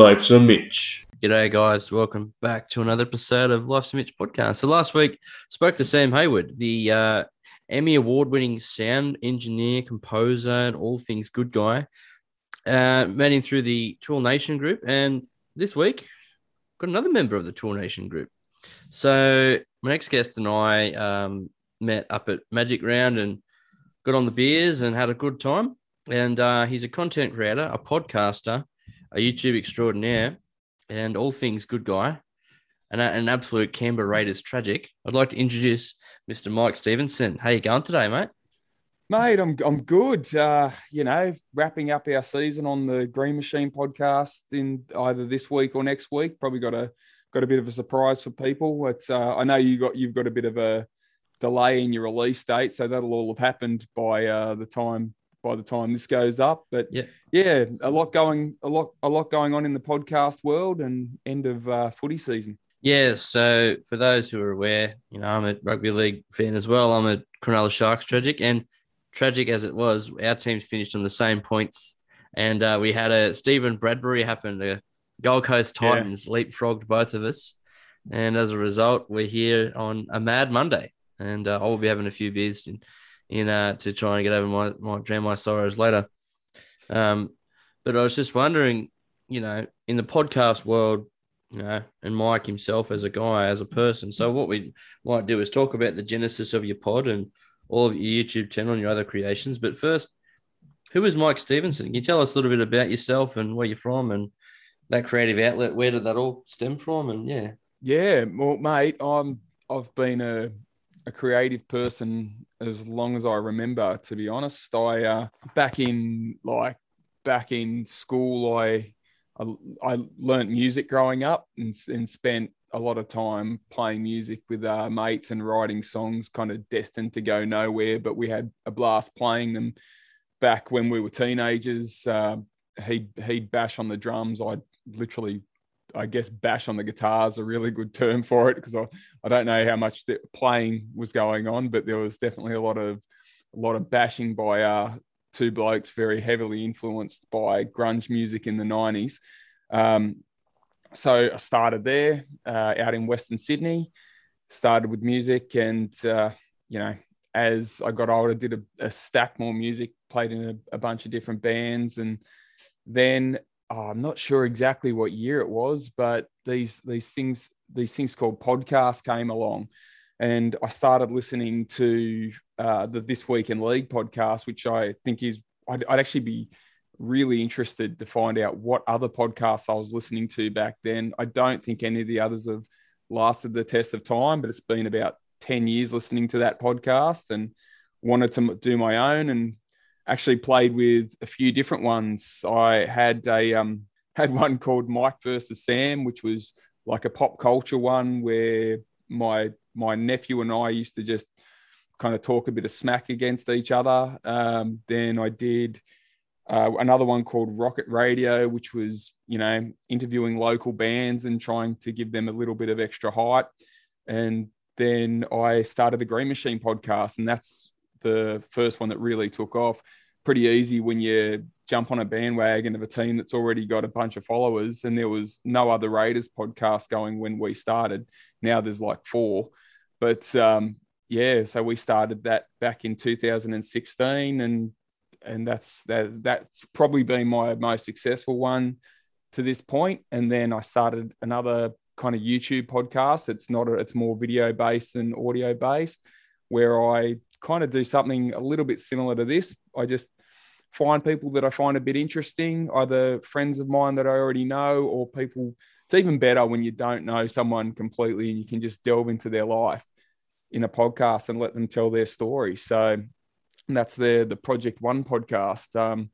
Life's a Mitch. G'day, guys. Welcome back to another episode of Life's a Mitch podcast. So last week, spoke to Sam Hayward, the uh, Emmy award-winning sound engineer, composer, and all things good guy. Uh, met him through the Tool Nation group, and this week got another member of the Tool Nation group. So my next guest and I um, met up at Magic Round and got on the beers and had a good time. And uh, he's a content creator, a podcaster, a YouTube extraordinaire, and all things good guy, and an absolute Canberra Raiders tragic. I'd like to introduce Mr. Mike Stevenson. How you going today, mate? Mate, I'm I'm good. Uh, you know, wrapping up our season on the Green Machine podcast in either this week or next week. Probably got a got a bit of a surprise for people. It's uh, I know you got you've got a bit of a delay in your release date, so that'll all have happened by uh, the time by the time this goes up. But Yeah. yeah, a lot going a lot a lot going on in the podcast world and end of uh, footy season. Yeah. So for those who are aware, you know, I'm a rugby league fan as well. I'm a Cronulla Sharks tragic, and tragic as it was, our teams finished on the same points, and uh, we had a Stephen Bradbury happen. The Gold Coast Yeah. Titans leapfrogged both of us, and as a result, we're here on a mad Monday, and uh, I will be having a few beers in, in uh, to try and get over my, my drown my sorrows later. Um, but I was just wondering, you know, in the podcast world, you know, and Mike himself as a guy, as a person. So what we might do is talk about the genesis of your pod and all of your YouTube channel and your other creations. But first, who is Mike Stevenson? Can you tell us a little bit about yourself and where you're from and that creative outlet? Where did that all stem from? And yeah, Yeah, well, mate, I'm I've been a a creative person as long as I remember. To be honest, I uh, back in like back in school, I I, I learnt music growing up and, and spent a lot of time playing music with uh, mates and writing songs, kind of destined to go nowhere. But we had a blast playing them back when we were teenagers. Uh, he'd he'd bash on the drums. I'd literally I guess bash on the guitar is a really good term for it because I, I don't know how much the playing was going on, but there was definitely a lot of a lot of bashing by uh, two blokes very heavily influenced by grunge music in the 90s. Um, so I started there uh, out in Western Sydney, started with music, and uh, you know, as I got older, did a, a stack more music, played in a, a bunch of different bands, and then oh, I'm not sure exactly what year it was, but these these things these things called podcasts came along, and I started listening to uh, the This Week in League podcast, which I think is I'd, I'd actually be really interested to find out what other podcasts I was listening to back then. I don't think any of the others have lasted the test of time, but it's been about 10 years listening to that podcast and wanted to do my own and actually played with a few different ones. I had a um, had one called Mike versus Sam, which was like a pop culture one where my my nephew and I used to just kind of talk a bit of smack against each other. Um, then I did uh, another one called Rocket Radio, which was you know interviewing local bands and trying to give them a little bit of extra height. And then I started the Green Machine podcast, and that's the first one that really took off. Pretty easy when you jump on a bandwagon of a team that's already got a bunch of followers, and there was no other Raiders podcast going when we started. Now there's like four, but um, yeah, so we started that back in 2016, and and that's that that's probably been my most successful one to this point. And then I started another kind of YouTube podcast. It's not a, it's more video based than audio based, where I kind of do something a little bit similar to this. I just find people that I find a bit interesting, either friends of mine that I already know, or people. It's even better when you don't know someone completely and you can just delve into their life in a podcast and let them tell their story. So that's the the Project One podcast. Um,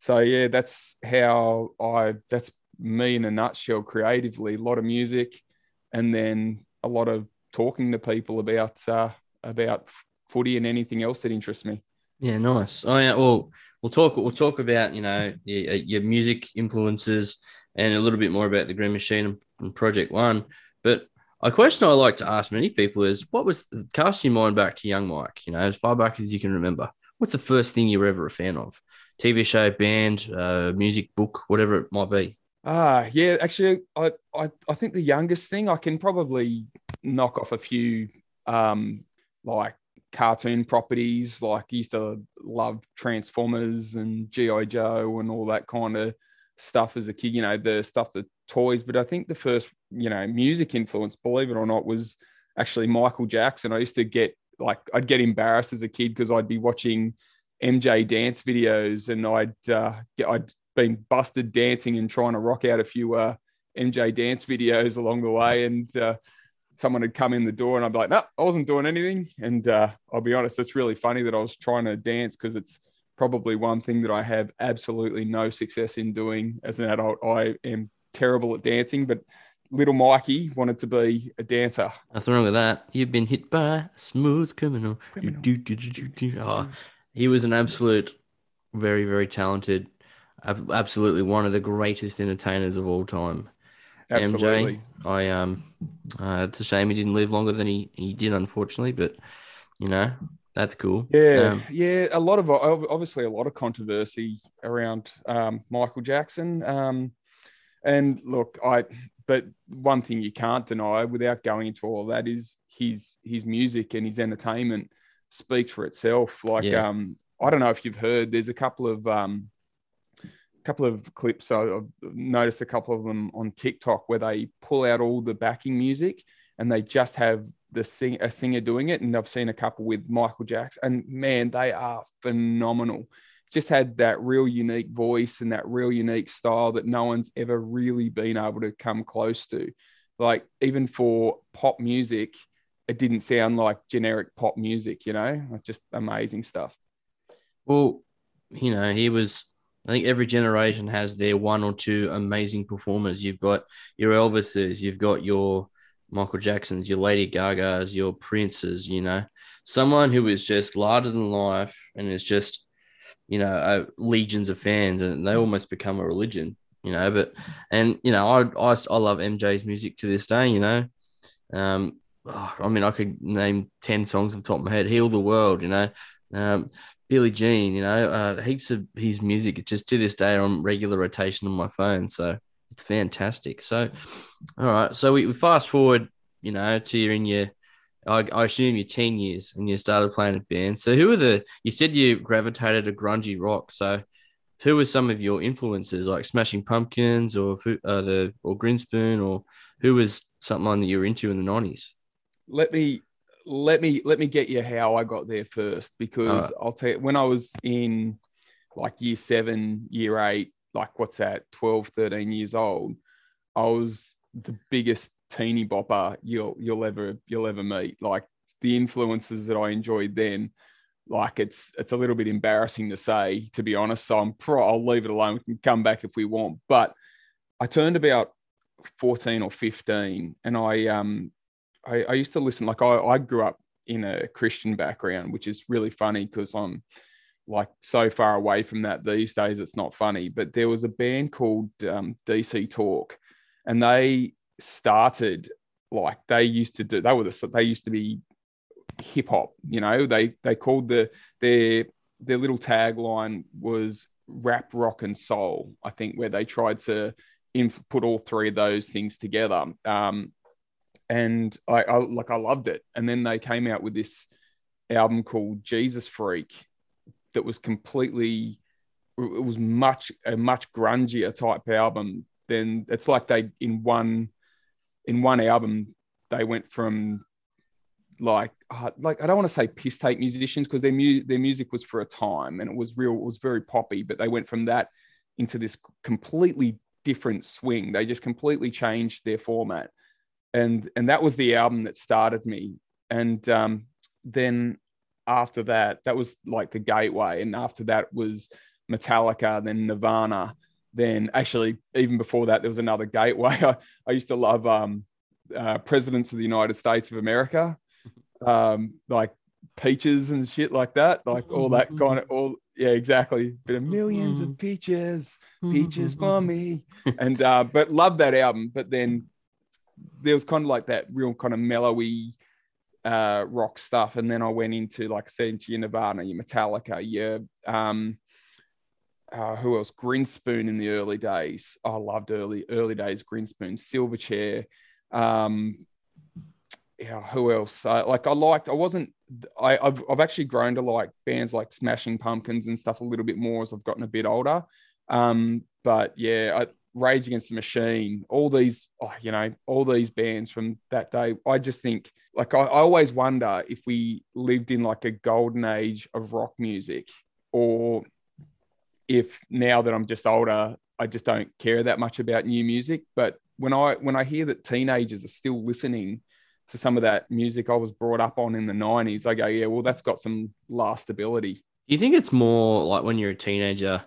so yeah, that's how I. That's me in a nutshell. Creatively, a lot of music, and then a lot of talking to people about uh, about footy and anything else that interests me. Yeah, nice. Oh yeah. Well, we'll talk. We'll talk about you know your, your music influences and a little bit more about the Green Machine and- Project One. But a question I like to ask many people is, what was cast your mind back to young Mike? You know, as far back as you can remember. What's the first thing you were ever a fan of? TV show, band, uh, music, book, whatever it might be. Ah, yeah. Actually, I, I I think the youngest thing I can probably knock off a few um like cartoon properties. Like used to love Transformers and GI Joe and all that kind of stuff as a kid. You know, the stuff, the toys. But I think the first you know music influence, believe it or not, was actually Michael Jackson. I used to get like I'd get embarrassed as a kid because I'd be watching MJ dance videos and I'd uh, get, I'd been busted dancing and trying to rock out a few uh, MJ dance videos along the way and uh, someone had come in the door and I'd be like, no, I wasn't doing anything. And uh, I'll be honest, it's really funny that I was trying to dance because it's probably one thing that I have absolutely no success in doing as an adult. I am terrible at dancing, but little Mikey wanted to be a dancer. Nothing wrong with that. You've been hit by a smooth criminal. criminal. Do, do, do, oh, he was an absolute, very, very talented, absolutely one of the greatest entertainers of all time. Absolutely. MJ, I um, uh, it's a shame he didn't live longer than he, he did, unfortunately, but you know, that's cool. Yeah, um, yeah. A lot of obviously a lot of controversy around um, Michael Jackson. Um, and look, I but one thing you can't deny without going into all that is his his music and his entertainment speaks for itself. Like yeah. um, I don't know if you've heard, there's a couple of um, couple of clips. I've noticed a couple of them on TikTok where they pull out all the backing music and they just have the sing a singer doing it. And I've seen a couple with Michael Jackson, and man, they are phenomenal just had that real unique voice and that real unique style that no one's ever really been able to come close to. Like even for pop music, it didn't sound like generic pop music, you know, just amazing stuff. Well, you know, he was I think every generation has their one or two amazing performers. You've got your Elvises, you've got your Michael Jacksons, your Lady Gagas, your Princes, you know, someone who is just larger than life and is just you know, uh, legions of fans, and they almost become a religion, you know. But and you know, I I, I love MJ's music to this day, you know. Um, oh, I mean, I could name ten songs off the top of my head. Heal the world, you know. Um, Billie Jean, you know, uh, heaps of his music. just to this day on regular rotation on my phone, so it's fantastic. So, all right, so we, we fast forward, you know, to you're in your I, I assume you're 10 years and you started playing a band. So who were the, you said you gravitated to grungy rock. So who were some of your influences like Smashing Pumpkins or uh, the, or Grinspoon or who was something that you were into in the 90s? Let me, let me, let me get you how I got there first because right. I'll tell you, when I was in like year seven, year eight, like what's that, 12, 13 years old, I was the biggest teeny bopper you'll you'll ever you'll ever meet. Like the influences that I enjoyed then, like it's it's a little bit embarrassing to say, to be honest. So I'm pro I'll leave it alone. We can come back if we want. But I turned about 14 or 15 and I um I, I used to listen like I, I grew up in a Christian background, which is really funny because I'm like so far away from that these days. It's not funny, but there was a band called um, DC Talk, and they started like they used to do. They were the they used to be hip hop. You know, they they called the their their little tagline was rap, rock, and soul. I think where they tried to inf- put all three of those things together. Um, and I, I like I loved it. And then they came out with this album called Jesus Freak that was completely it was much a much grungier type album than it's like they in one in one album they went from like uh, like I don't want to say piss take musicians because their mu- their music was for a time and it was real it was very poppy but they went from that into this completely different swing they just completely changed their format and and that was the album that started me. And um, then after that that was like the gateway. And after that was Metallica then Nirvana then actually even before that there was another gateway. I, I used to love um, uh, presidents of the united states of america um, like peaches and shit like that like all that kind of all yeah exactly. But a millions of peaches peaches for me. And uh, but love that album. But then there was kind of like that real kind of mellowy uh, rock stuff and then i went into like i said into your nirvana your metallica your um uh, who else? Grinspoon in the early days. I loved early early days Grinspoon, Silverchair. Um, yeah, who else? Uh, like I liked. I wasn't. I, have I've actually grown to like bands like Smashing Pumpkins and stuff a little bit more as I've gotten a bit older. Um, but yeah, I, Rage Against the Machine, all these, oh, you know, all these bands from that day. I just think, like, I, I always wonder if we lived in like a golden age of rock music, or if now that I'm just older, I just don't care that much about new music. But when I when I hear that teenagers are still listening to some of that music I was brought up on in the 90s, I go, yeah, well, that's got some lastability. Do you think it's more like when you're a teenager,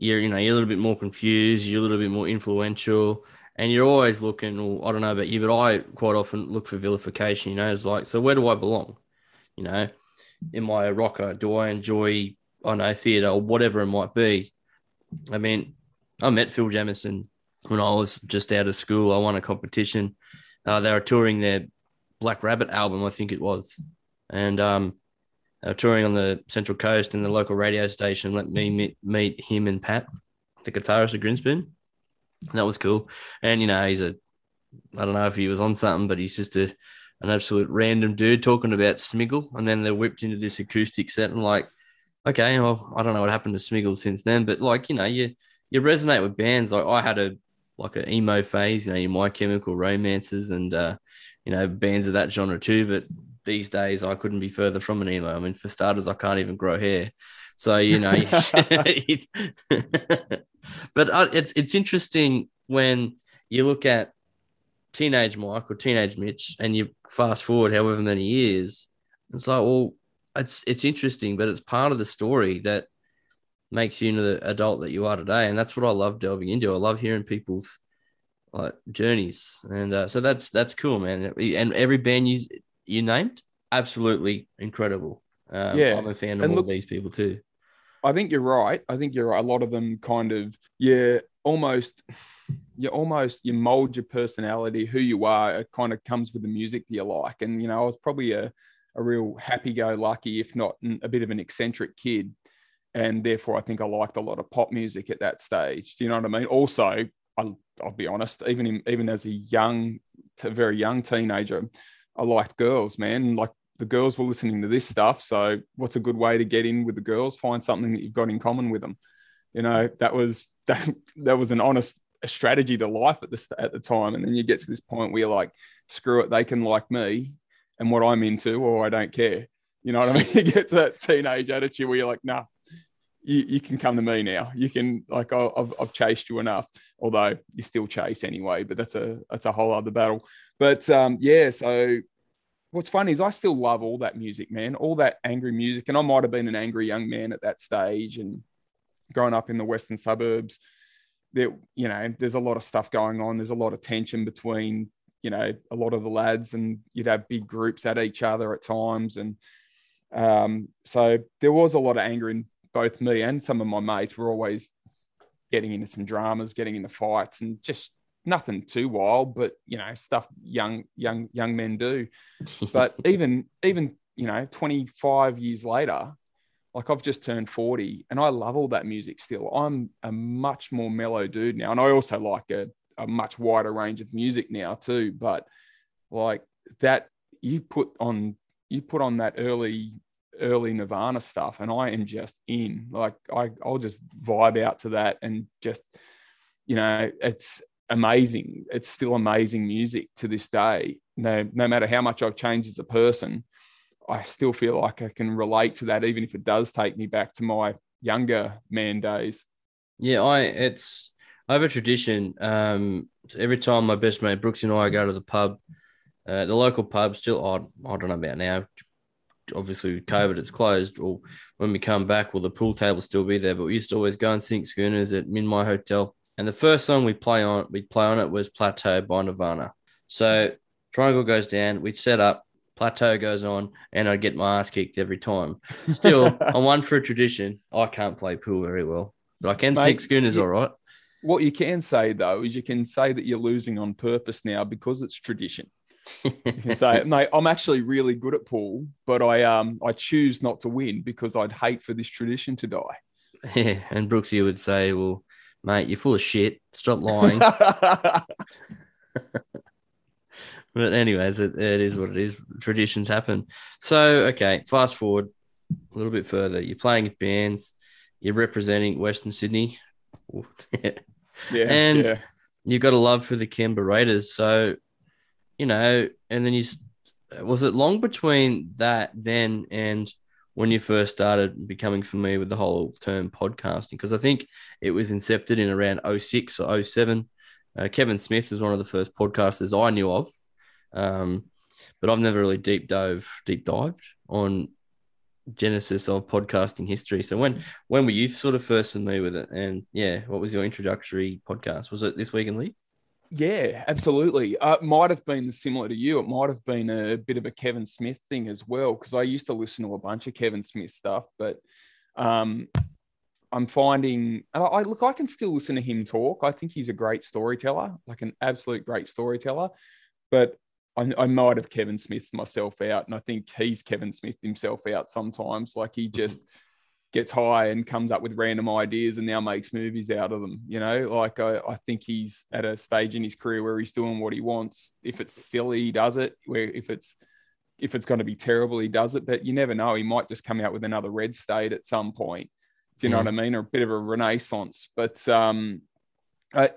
you're, you know, you're a little bit more confused, you're a little bit more influential, and you're always looking, well, I don't know about you, but I quite often look for vilification, you know, it's like, so where do I belong? You know, am I a rocker? Do I enjoy, I know, theatre or whatever it might be? I mean, I met Phil Jamieson when I was just out of school. I won a competition. Uh, they were touring their Black Rabbit album, I think it was. And um, were touring on the Central Coast and the local radio station let me meet, meet him and Pat, the guitarist of Grinspoon. That was cool. And, you know, he's a, I don't know if he was on something, but he's just a, an absolute random dude talking about Smiggle. And then they whipped into this acoustic set and like, okay, well, I don't know what happened to Smiggle since then, but like, you know, you, you resonate with bands. Like I had a, like an emo phase, you know, your My Chemical Romances and, uh, you know, bands of that genre too. But these days, I couldn't be further from an emo. I mean, for starters, I can't even grow hair. So you know, it's, but uh, it's it's interesting when you look at teenage Mike or teenage Mitch, and you fast forward however many years. It's like, well, it's it's interesting, but it's part of the story that makes you into the adult that you are today, and that's what I love delving into. I love hearing people's like journeys, and uh, so that's that's cool, man. And every band you you named, absolutely incredible. Um, yeah, I'm a fan of and all look, these people too. I think you're right. I think you're right. A lot of them kind of yeah, almost you almost you mold your personality, who you are. It kind of comes with the music that you like. And you know, I was probably a a real happy-go-lucky, if not a bit of an eccentric kid, and therefore I think I liked a lot of pop music at that stage. Do you know what I mean? Also, I'll, I'll be honest, even in, even as a young, to very young teenager, I liked girls, man. Like the girls were listening to this stuff. So what's a good way to get in with the girls? Find something that you've got in common with them. You know, that was that that was an honest strategy to life at the at the time. And then you get to this point where you're like, screw it, they can like me and what I'm into, or I don't care. You know what I mean? you get to that teenage attitude where you're like, nah, you, you can come to me now. You can like I've, I've chased you enough, although you still chase anyway. But that's a that's a whole other battle. But um, yeah, so what's funny is I still love all that music, man, all that angry music, and I might have been an angry young man at that stage and growing up in the western suburbs. There, you know, there's a lot of stuff going on. There's a lot of tension between you know a lot of the lads, and you'd have big groups at each other at times, and um, so there was a lot of anger in both me and some of my mates were always getting into some dramas, getting into fights, and just nothing too wild, but you know, stuff young young young men do. but even even you know, 25 years later, like I've just turned 40 and I love all that music still. I'm a much more mellow dude now. And I also like a, a much wider range of music now too. But like that you put on you put on that early early Nirvana stuff, and I am just in. Like I, I'll just vibe out to that, and just you know, it's amazing. It's still amazing music to this day. No, no matter how much I've changed as a person, I still feel like I can relate to that, even if it does take me back to my younger man days. Yeah, I it's I have a tradition. Um, every time my best mate Brooks and I go to the pub, uh, the local pub still I, I don't know about now obviously with COVID, it's closed. Or when we come back, will the pool table still be there? But we used to always go and sink schooners at Minmi Hotel. And the first song we play on, we play on it was Plateau by Nirvana. So Triangle goes down, we set up, Plateau goes on, and I get my ass kicked every time. Still, I'm one for a tradition. I can't play pool very well, but I can Mate, sink schooners all right. What you can say though is you can say that you're losing on purpose now because it's tradition you say, mate, I'm actually really good at pool, but I um I choose not to win because I'd hate for this tradition to die. Yeah, and Brooksy would say, "Well, mate, you're full of shit. Stop lying." but anyways, it, it is what it is. Traditions happen. So okay, fast forward a little bit further. You're playing with bands. You're representing Western Sydney. yeah, and yeah. you've got a love for the Canberra Raiders. So, you know, and then you was it long between that then and when you first started becoming familiar with the whole term podcasting? Because I think it was incepted in around 06 or 07. Uh, Kevin Smith is one of the first podcasters I knew of. Um, but I've never really deep dove, deep dived on genesis of podcasting history. So when when were you sort of first familiar with it? And yeah, what was your introductory podcast? Was it this week in League? Yeah, absolutely. Uh, might have been similar to you. It might have been a bit of a Kevin Smith thing as well, because I used to listen to a bunch of Kevin Smith stuff. But um, I'm finding, and I, I look, I can still listen to him talk. I think he's a great storyteller, like an absolute great storyteller. But I, I might have Kevin Smith myself out, and I think he's Kevin Smith himself out sometimes. Like he just gets high and comes up with random ideas and now makes movies out of them. You know, like I, I think he's at a stage in his career where he's doing what he wants. If it's silly, he does it. Where if it's if it's going to be terrible, he does it. But you never know. He might just come out with another red state at some point. Do you know Yeah. what I mean? Or a bit of a renaissance. But um, I,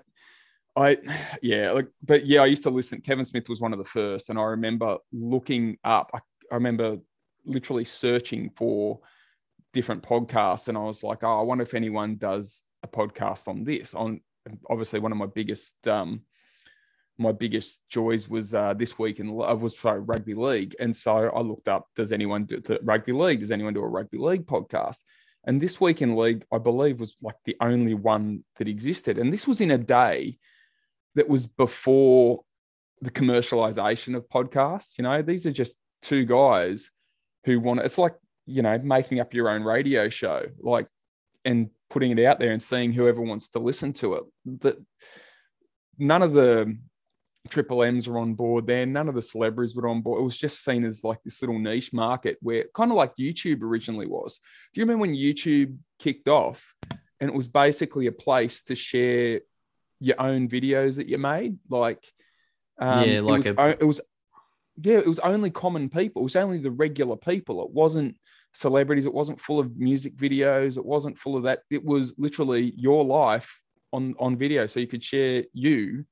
I, yeah, like, but yeah, I used to listen. Kevin Smith was one of the first, and I remember looking up. I, I remember literally searching for different podcasts, and I was like, oh, I wonder if anyone does a podcast on this. On obviously one of my biggest um, my biggest joys was uh, this week in I was sorry, rugby league, and so I looked up, does anyone do the rugby league? Does anyone do a rugby league podcast? And this week in league, I believe, was like the only one that existed, and this was in a day that was before the commercialization of podcasts. You know, these are just two guys who want. It's like you know making up your own radio show, like and putting it out there and seeing whoever wants to listen to it. That none of the triple M's were on board then. None of the celebrities were on board. It was just seen as like this little niche market where kind of like YouTube originally was. Do you remember when YouTube kicked off and it was basically a place to share your own videos that you made? Like, um, Yeah, like it was, a- it was, yeah, it was only common people. It was only the regular people. It wasn't celebrities. It wasn't full of music videos. It wasn't full of that. It was literally your life on on video, so you could share you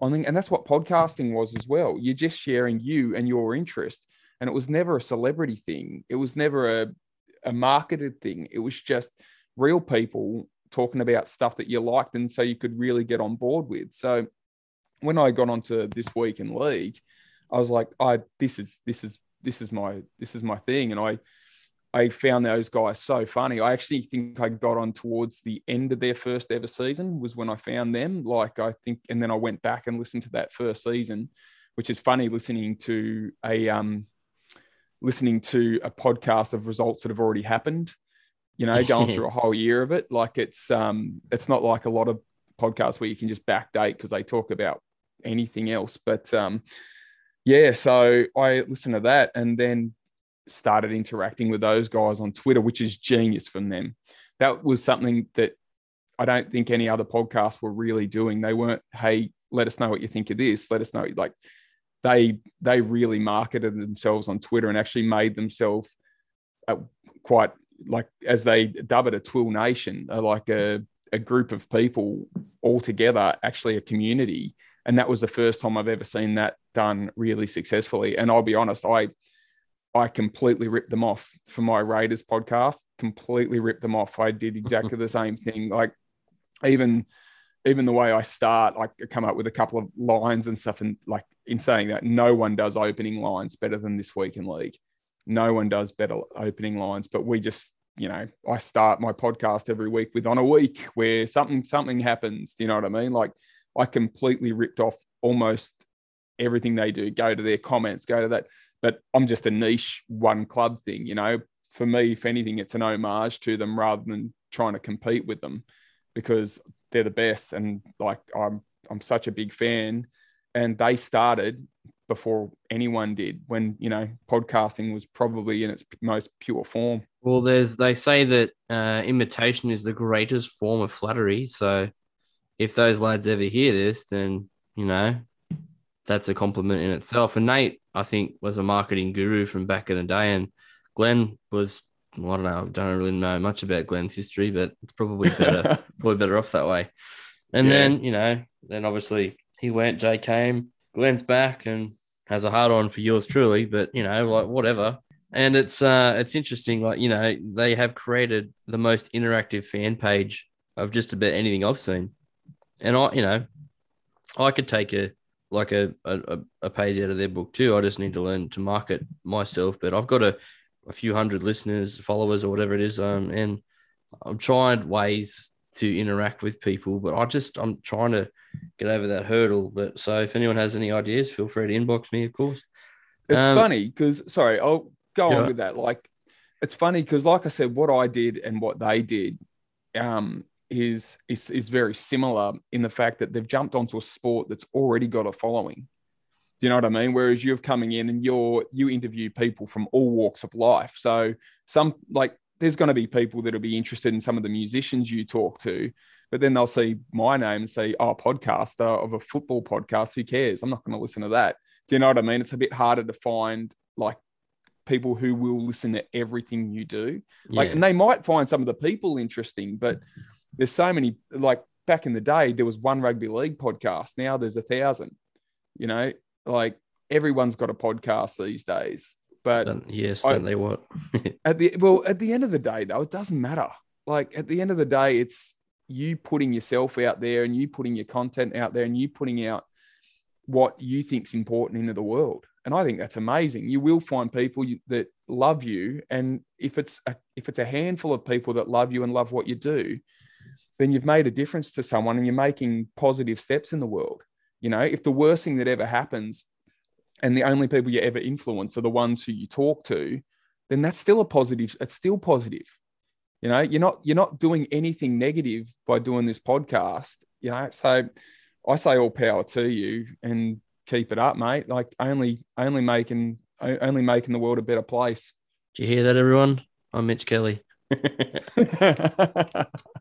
on, and that's what podcasting was as well. You're just sharing you and your interest, and it was never a celebrity thing. It was never a a marketed thing. It was just real people talking about stuff that you liked, and so you could really get on board with. So when I got onto this week in league, I was like, I this is this is this is my this is my thing, and I I found those guys so funny. I actually think I got on towards the end of their first ever season was when I found them. Like I think, and then I went back and listened to that first season, which is funny listening to a um listening to a podcast of results that have already happened. You know, going through a whole year of it. Like it's um it's not like a lot of podcasts where you can just backdate because they talk about anything else. But um yeah, so I listened to that and then started interacting with those guys on Twitter, which is genius from them. That was something that I don't think any other podcasts were really doing. They weren't, hey, let us know what you think of this. Let us know. Like they they really marketed themselves on Twitter and actually made themselves uh, quite like as they dub it a twill nation, uh, like a, a group of people all together, actually a community. And that was the first time I've ever seen that done really successfully. And I'll be honest, I I completely ripped them off for my Raiders podcast. Completely ripped them off. I did exactly the same thing. Like even even the way I start, I come up with a couple of lines and stuff, and like in saying that, no one does opening lines better than this week in league. No one does better opening lines, but we just, you know, I start my podcast every week with on a week where something something happens. Do you know what I mean? Like I completely ripped off almost everything they do. Go to their comments, go to that. But I'm just a niche one club thing, you know. For me, if anything, it's an homage to them rather than trying to compete with them because they're the best. And like I'm I'm such a big fan. And they started before anyone did when, you know, podcasting was probably in its most pure form. Well, there's they say that uh, imitation is the greatest form of flattery. So if those lads ever hear this, then you know that's a compliment in itself. And Nate, I think, was a marketing guru from back in the day, and Glenn was. Well, I don't know. I don't really know much about Glenn's history, but it's probably better, probably better off that way. And Yeah. then you know, then obviously he went. Jay came. Glenn's back and has a hard on for yours truly, but you know, like whatever. And it's uh it's interesting, like you know, they have created the most interactive fan page of just about anything I've seen. And I, you know, I could take a like a, a a page out of their book too. I just need to learn to market myself. But I've got a, a few hundred listeners, followers, or whatever it is. Um, and I'm trying ways to interact with people, but I just I'm trying to get over that hurdle. But so if anyone has any ideas, feel free to inbox me, of course. It's Um, funny because sorry, I'll go Yeah. on with that. Like, it's funny because, like I said, what I did and what they did, um, is is is very similar in the fact that they've jumped onto a sport that's already got a following. Do you know what I mean? Whereas you're coming in and you're you interview people from all walks of life. So some like there's going to be people that'll be interested in some of the musicians you talk to, but then they'll see my name and say, "Oh, podcaster of a football podcast. Who cares? I'm not going to listen to that." Do you know what I mean? It's a bit harder to find like people who will listen to everything you do. Like, Yeah. and they might find some of the people interesting, but there's so many. Like back in the day, there was one rugby league podcast. Now there's a thousand. You know, like everyone's got a podcast these days. But Don't- yes, I- don't they what? at the well, at the end of the day, though, it doesn't matter. Like at the end of the day, it's you putting yourself out there and you putting your content out there and you putting out what you think's important into the world. And I think that's amazing. You will find people you, that love you, and if it's a, if it's a handful of people that love you and love what you do, then you've made a difference to someone and you're making positive steps in the world. You know, if the worst thing that ever happens and the only people you ever influence are the ones who you talk to, then that's still a positive. It's still positive. You know, you're not you're not doing anything negative by doing this podcast. You know, so I say all power to you and keep it up, mate. Like only only making only making the world a better place. Do you hear that, everyone? I'm Mitch Kelly.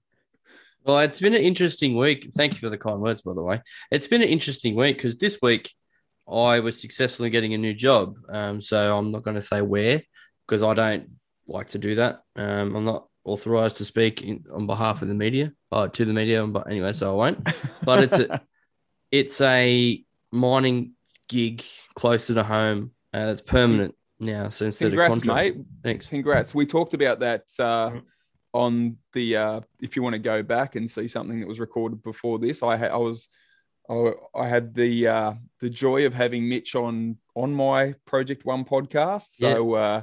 Well, it's been an interesting week. Thank you for the kind words, by the way. It's been an interesting week because this week I was successfully getting a new job. Um, so I'm not going to say where because I don't like to do that. Um, I'm not authorized to speak in, on behalf of the media, uh, to the media. But anyway, so I won't. But it's a, it's a mining gig closer to home. Uh, it's permanent now. So instead Congrats, of contract, mate. thanks. Congrats. We talked about that uh, on the. Uh, if you want to go back and see something that was recorded before this, I had I was I, I had the uh, the joy of having Mitch on on my Project One podcast. So uh,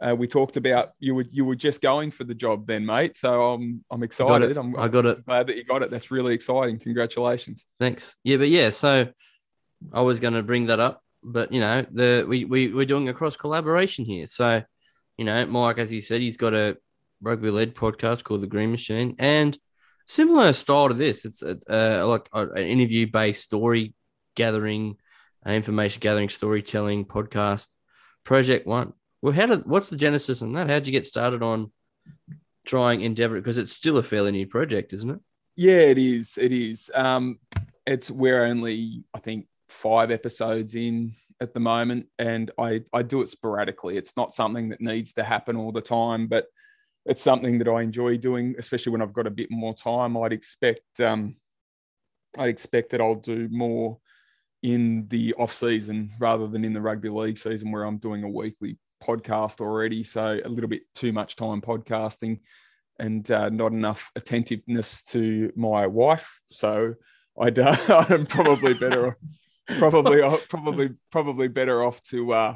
uh, we talked about you were you were just going for the job then, mate. So I'm I'm I got excited. it. I'm, I got it. glad that you got it. That's really exciting. Congratulations. Thanks. Yeah, but yeah, so I was going to bring that up, but you know, the we we we're doing a cross collaboration here. So, you know, Mike, as you said, he's got a rugby led podcast called The Green Machine, and similar style to this. It's a, uh, like a- an interview based story gathering, uh, information gathering, storytelling podcast. Project One. Well, how did what's the genesis on that? How'd you get started on trying Endeavor? Because it's still a fairly new project, isn't it? Yeah, it is. It is. Um, it's we're only I think five episodes in at the moment, and I I do it sporadically. It's not something that needs to happen all the time, but it's something that I enjoy doing, especially when I've got a bit more time. I'd expect um, I'd expect that I'll do more in the off season rather than in the rugby league season where I'm doing a weekly podcast already. So a little bit too much time podcasting and uh, not enough attentiveness to my wife. So I'd, uh, I'm probably better, probably, probably, probably better off to uh,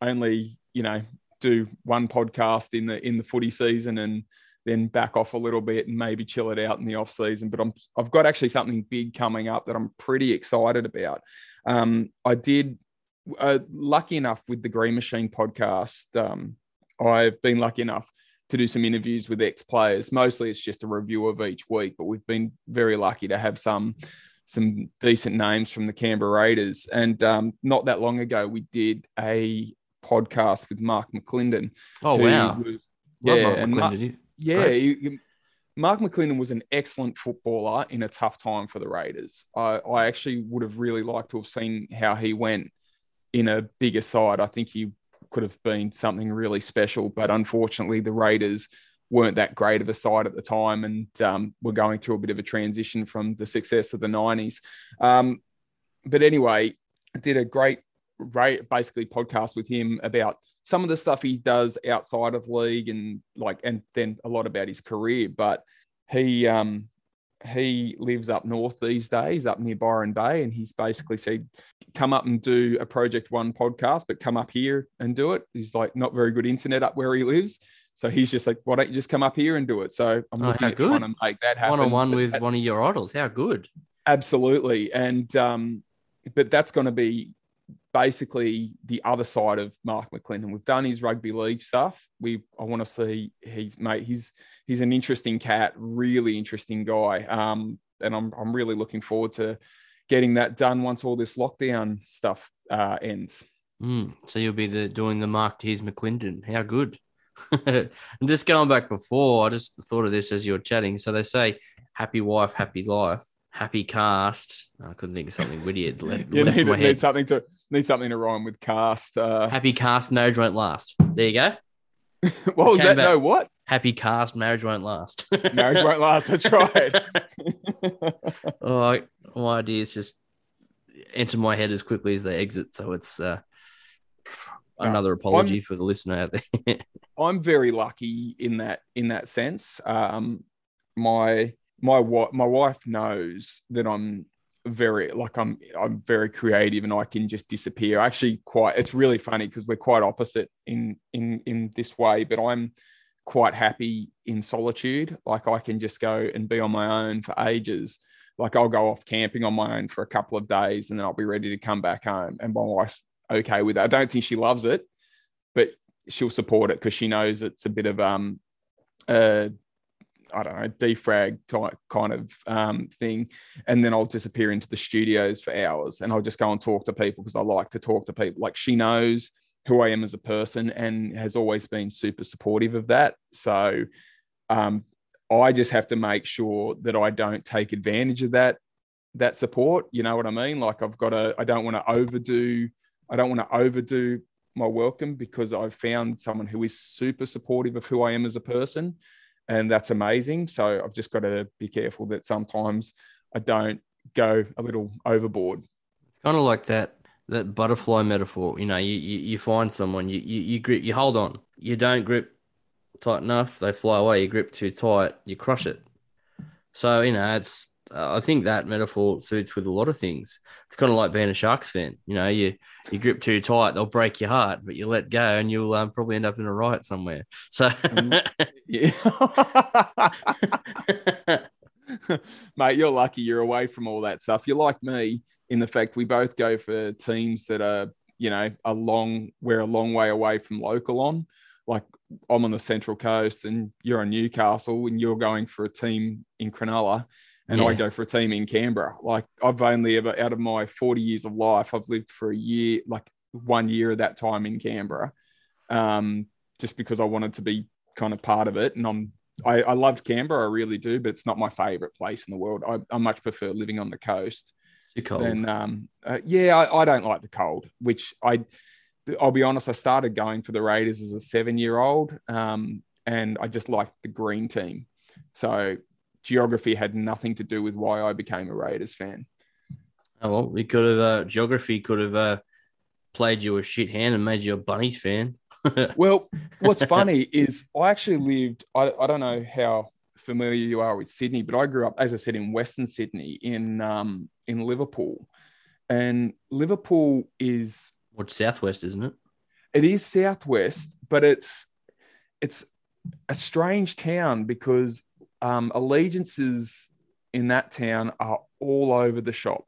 only, you know, do one podcast in the in the footy season and then back off a little bit and maybe chill it out in the off season. But I'm I've got actually something big coming up that I'm pretty excited about. Um, I did uh, lucky enough with the Green Machine podcast. Um, I've been lucky enough to do some interviews with ex players. Mostly it's just a review of each week, but we've been very lucky to have some some decent names from the Canberra Raiders. And um, not that long ago, we did a podcast with Mark McLinden. Oh wow! was- Yeah, Mark and Mark- Yeah, Great. you- you- Mark McLinden was an excellent footballer in a tough time for the Raiders. I, I actually would have really liked to have seen how he went in a bigger side. I think he could have been something really special, but unfortunately, the Raiders weren't that great of a side at the time and um, were going through a bit of a transition from the success of the 90s. Um, but anyway, did a great, great, basically podcast with him about some of the stuff he does outside of league and like, and then a lot about his career. But he, um, he lives up north these days, up near Byron Bay, and he's basically said, "Come up and do a Project One podcast, but come up here and do it." He's like, not very good internet up where he lives, so he's just like, "Why don't you just come up here and do it?" So I'm Oh, looking at trying to make that happen. One on one with one of your idols. How good. Absolutely. And um, but that's going to be basically the other side of Mark McLinden. We've done his rugby league stuff. We I want to see he's mate, he's he's an interesting cat, really interesting guy. Um, and I'm I'm really looking forward to getting that done once all this lockdown stuff uh, ends. Mm, so you'll be the doing the Mark Tears McLinden. How good. and just going back before, I just thought of this as you were chatting. So they say happy wife, happy life, happy cast. I couldn't think of something witty. It You left need, need something to need something to rhyme with cast. Uh, Happy cast, marriage won't last. There you go. what was that? back- No, what? Happy cast, marriage won't last. Marriage won't last. That's right. oh, I- my ideas just enter my head as quickly as they exit. So it's uh, another apology for the listener out there. I'm very lucky in that in that sense. Um, my my wa- my wife knows that I'm very like I'm I'm very creative and I can just disappear. Actually, quite it's really funny because we're quite opposite in in in this way. But I'm quite happy in solitude. Like I can just go and be on my own for ages. Like I'll go off camping on my own for a couple of days and then I'll be ready to come back home. And my wife's okay with that. I don't think she loves it, but she'll support it because she knows it's a bit of um uh I don't know defrag type kind of um thing. And then I'll disappear into the studios for hours and I'll just go and talk to people because I like to talk to people. Like she knows who I am as a person and has always been super supportive of that. So um I just have to make sure that I don't take advantage of that that support. You know what I mean? Like I've got to I don't want to overdo I don't want to overdo my welcome because I've found someone who is super supportive of who I am as a person. And that's amazing. So I've just got to be careful that sometimes I don't go a little overboard. It's kind of like that that butterfly metaphor. You know, you you, you find someone, you, you you grip, you hold on, you don't grip tight enough, they fly away. You grip too tight, you crush it. So you know, it's I think that metaphor suits with a lot of things. It's kind of like being a Sharks fan. You know, you you grip too tight, they'll break your heart, but you let go, and you'll um, probably end up in a riot somewhere. So. Mate, you're lucky you're away from all that stuff. You're like me in the fact we both go for teams that are, you know, a long, we're a long way away from local on. Like I'm on the Central Coast and you're on Newcastle and you're going for a team in Cronulla and I go for a team in Canberra. Like I've only ever, out of my 40 years of life, I've lived for a year, like one year of that time in Canberra, um, just because I wanted to be kind of part of it. And I'm, I, I loved Canberra, I really do, but it's not my favorite place in the world. I, I much prefer living on the coast Too cold. um, uh, yeah, I, I don't like the cold, which I, I'll be honest, I started going for the Raiders as a seven year old, um, and I just liked the green team. So geography had nothing to do with why I became a Raiders fan. Oh well, we could have uh, geography could have uh, played you a shit hand and made you a bunnies fan. Well, what's funny is I actually lived, I, I don't know how familiar you are with Sydney, but I grew up, as I said, in Western Sydney in um, in Liverpool. And Liverpool is Or southwest, isn't it? it is southwest, but it's it's a strange town because um, allegiances in that town are all over the shop.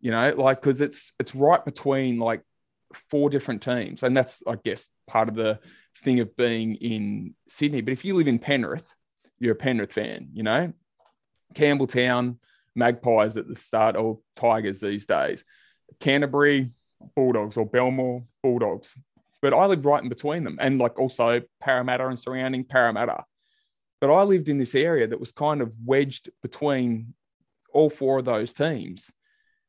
You know, like because it's it's right between like four different teams, and that's I guess part of the thing of being in Sydney. But if you live in Penrith, you're a Penrith fan. You know, Campbelltown Magpies at the start or Tigers these days. Canterbury Bulldogs or Belmore Bulldogs. but I lived right in between them, and like also Parramatta and surrounding Parramatta. But I lived in this area that was kind of wedged between all four of those teams,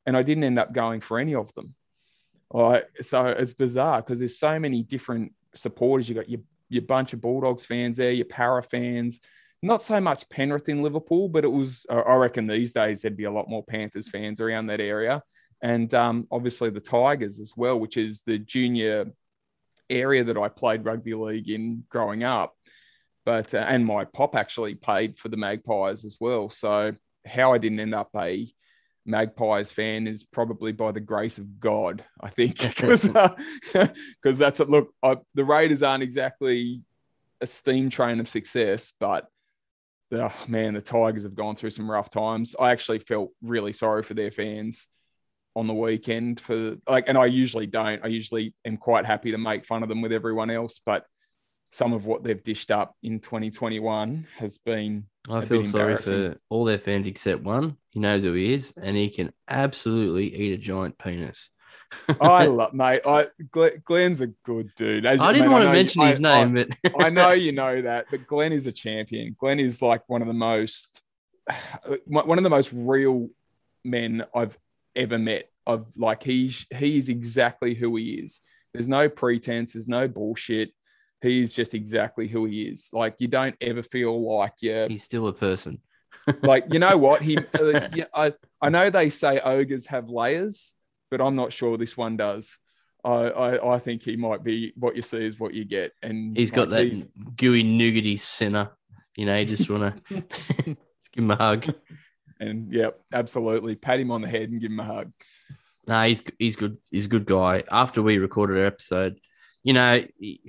and I didn't end up going for any of them. Like, so it's bizarre because there's so many different supporters. You got your your bunch of Bulldogs fans there, your Parra fans. Not so much Penrith in Liverpool, but it was. I reckon these days there'd be a lot more Panthers fans around that area, and um, obviously the Tigers as well, which is the junior area that I played rugby league in growing up. But uh, and my pop actually paid for the Magpies as well. So how I didn't end up a Magpies fan is probably by the grace of God, I think, because uh, that's a look. I, the Raiders aren't exactly a steam train of success, but oh, man, the Tigers have gone through some rough times. I actually felt really sorry for their fans on the weekend for like, and I usually don't. I usually am quite happy to make fun of them with everyone else, but some of what they've dished up in 2021 has been. I feel sorry for all their fans except one. He knows who he is, and he can absolutely eat a giant penis. I love, mate. I Glenn's a good dude. As I didn't man, want I to mention you, his I, name, I, but I know you know that. But Glenn is a champion. Glenn is like one of the most, one of the most real men I've ever met. Of like he's he is exactly who he is. There's no pretense. There's no bullshit he's just exactly who he is. Like you don't ever feel like yeah, he's still a person. like you know what he, uh, yeah, I I know they say ogres have layers, but I'm not sure this one does. I, I, I think he might be what you see is what you get, and he's got like, that he's... gooey nougaty sinner. You know, you just want to give him a hug. And yeah, absolutely, pat him on the head and give him a hug. No, nah, he's he's good. He's a good guy. After we recorded our episode, you know, he,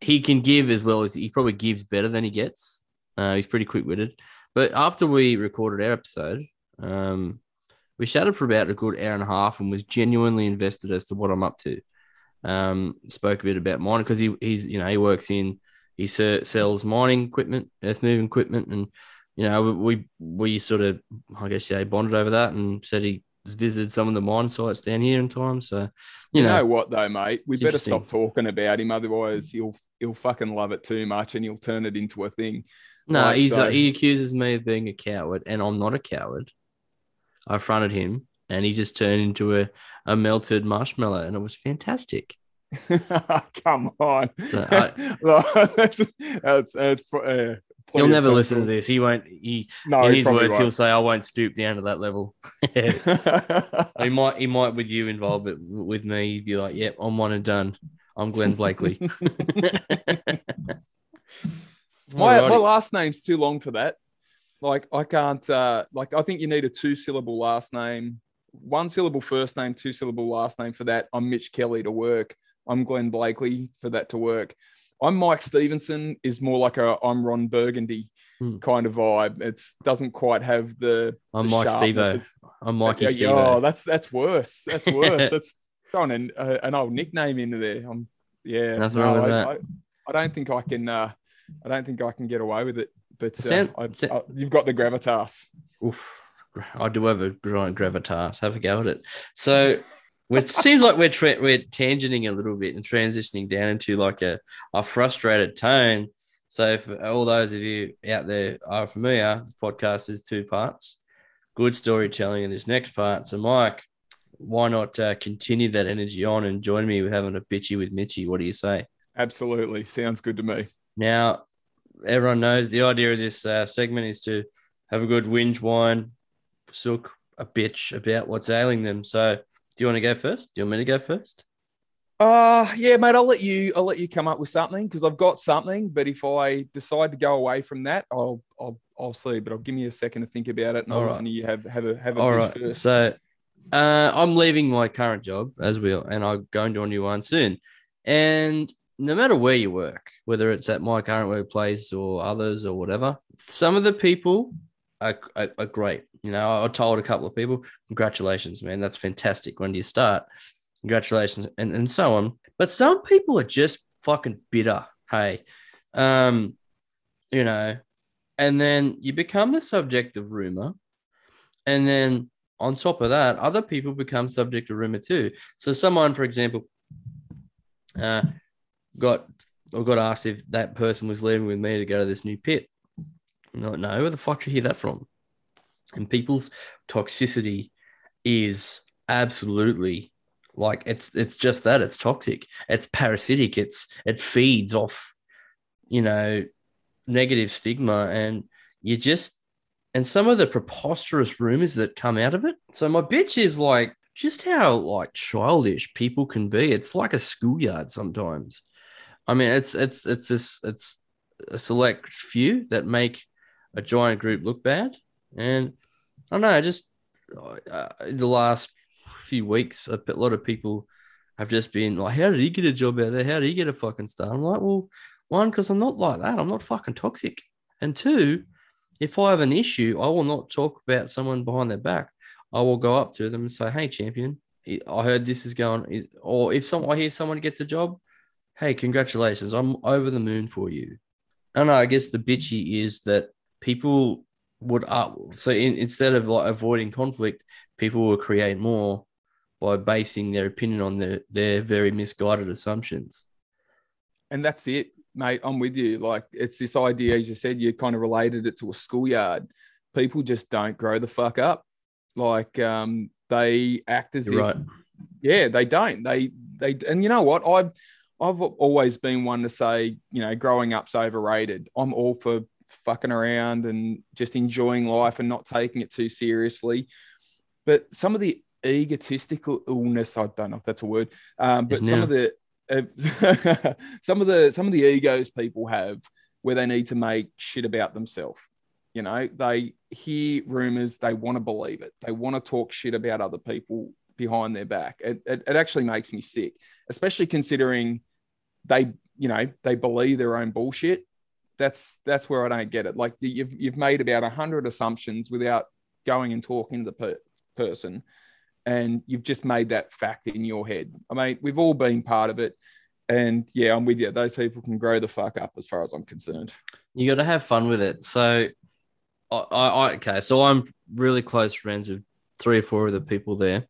he can give as well as he probably gives better than he gets. Uh, he's pretty quick witted. But after we recorded our episode, um, we chatted for about a good hour and a half and was genuinely invested as to what I'm up to. Um, spoke a bit about mining because he he's you know he works in he sells mining equipment, earth moving equipment, and you know we we sort of I guess yeah bonded over that and said he visited some of the mine sites down here in time. So, you, you know, know, what though, mate, we better stop talking about him. Otherwise, he'll he'll fucking love it too much, and he'll turn it into a thing. No, like, he's so... he accuses me of being a coward, and I'm not a coward. I fronted him, and he just turned into a, a melted marshmallow, and it was fantastic. Come on, so I, that's, that's, that's uh, He'll never listen to this. He won't. He no, in his words, won't. he'll say, "I won't stoop down to that level." he might. He might with you involved, but with me, he'd be like, "Yep, I'm one and done. I'm Glenn Blakely." my my last name's too long for that. Like I can't. Uh, like I think you need a two syllable last name, one syllable first name, two syllable last name for that. I'm Mitch Kelly to work. I'm Glenn Blakely for that to work. I'm Mike Stevenson is more like a I'm Ron Burgundy hmm. kind of vibe. It doesn't quite have the. I'm the Mike Stevo. I'm Mikey Stevo. Oh, that's that's worse. That's worse. that's throwing an, uh, an old nickname into there. I'm yeah. Nothing no, wrong with I, that. I, I, don't think I can. Uh, I don't think I can get away with it. But uh, I, I, you've got the gravitas. Oof. I do have a gravitas. Have a go at it. So it seems like we're tra- we're tangenting a little bit and transitioning down into like a, a frustrated tone. So for all those of you out there are familiar, this podcast is two parts. Good storytelling in this next part. So Mike, why not uh, continue that energy on and join me with having a bitchy with Mitchy? What do you say? Absolutely, sounds good to me. Now, everyone knows the idea of this uh, segment is to have a good whinge wine, sook a bitch about what's ailing them. So do you want to go first? Do you want me to go first? Uh yeah, mate. I'll let you. I'll let you come up with something because I've got something. But if I decide to go away from that, I'll I'll I'll see. But I'll give me a second to think about it, and All I'll right. listen to you have have a have a. All right. First. So, uh, I'm leaving my current job as well, and I'm going to a new one soon. And no matter where you work, whether it's at my current workplace or others or whatever, some of the people are, are, are great. You know, I told a couple of people, congratulations, man, that's fantastic. When do you start? Congratulations, and, and so on. But some people are just fucking bitter. Hey, um, you know, and then you become the subject of rumor. And then on top of that, other people become subject of rumor too. So someone, for example, uh, got or got asked if that person was leaving with me to go to this new pit. I'm like, no, where the fuck did you hear that from? And people's toxicity is absolutely like it's it's just that it's toxic. It's parasitic. It's it feeds off, you know, negative stigma, and you just and some of the preposterous rumors that come out of it. So my bitch is like just how like childish people can be. It's like a schoolyard sometimes. I mean, it's it's it's this it's a select few that make a giant group look bad, and I don't know. Just uh, the last few weeks, a lot of people have just been like, "How did he get a job out there? How did he get a fucking star?" I'm like, "Well, one, because I'm not like that. I'm not fucking toxic, and two, if I have an issue, I will not talk about someone behind their back. I will go up to them and say, "Hey, champion, I heard this is going." Or if some I hear someone gets a job, hey, congratulations, I'm over the moon for you. I know. I guess the bitchy is that people would uh, so in, instead of like avoiding conflict, people will create more by basing their opinion on their their very misguided assumptions. And that's it, mate. I'm with you. Like it's this idea, as you said, you kind of related it to a schoolyard. People just don't grow the fuck up. Like um, they act as You're if, right. yeah, they don't. They they and you know what? I've I've always been one to say, you know, growing up's overrated. I'm all for fucking around and just enjoying life and not taking it too seriously. But some of the egotistical illness, I don't know if that's a word, um, but some of the uh, some of the some of the egos people have where they need to make shit about themselves. You know, they hear rumors, they want to believe it, they want to talk shit about other people behind their back. It, it, it actually makes me sick, especially considering they, you know, they believe their own bullshit. That's that's where I don't get it. Like you've you've made about hundred assumptions without going and talking to the per- person, and you've just made that fact in your head. I mean, we've all been part of it, and yeah, I'm with you. Those people can grow the fuck up, as far as I'm concerned. You got to have fun with it. So, I, I okay, so I'm really close friends with three or four of the people there.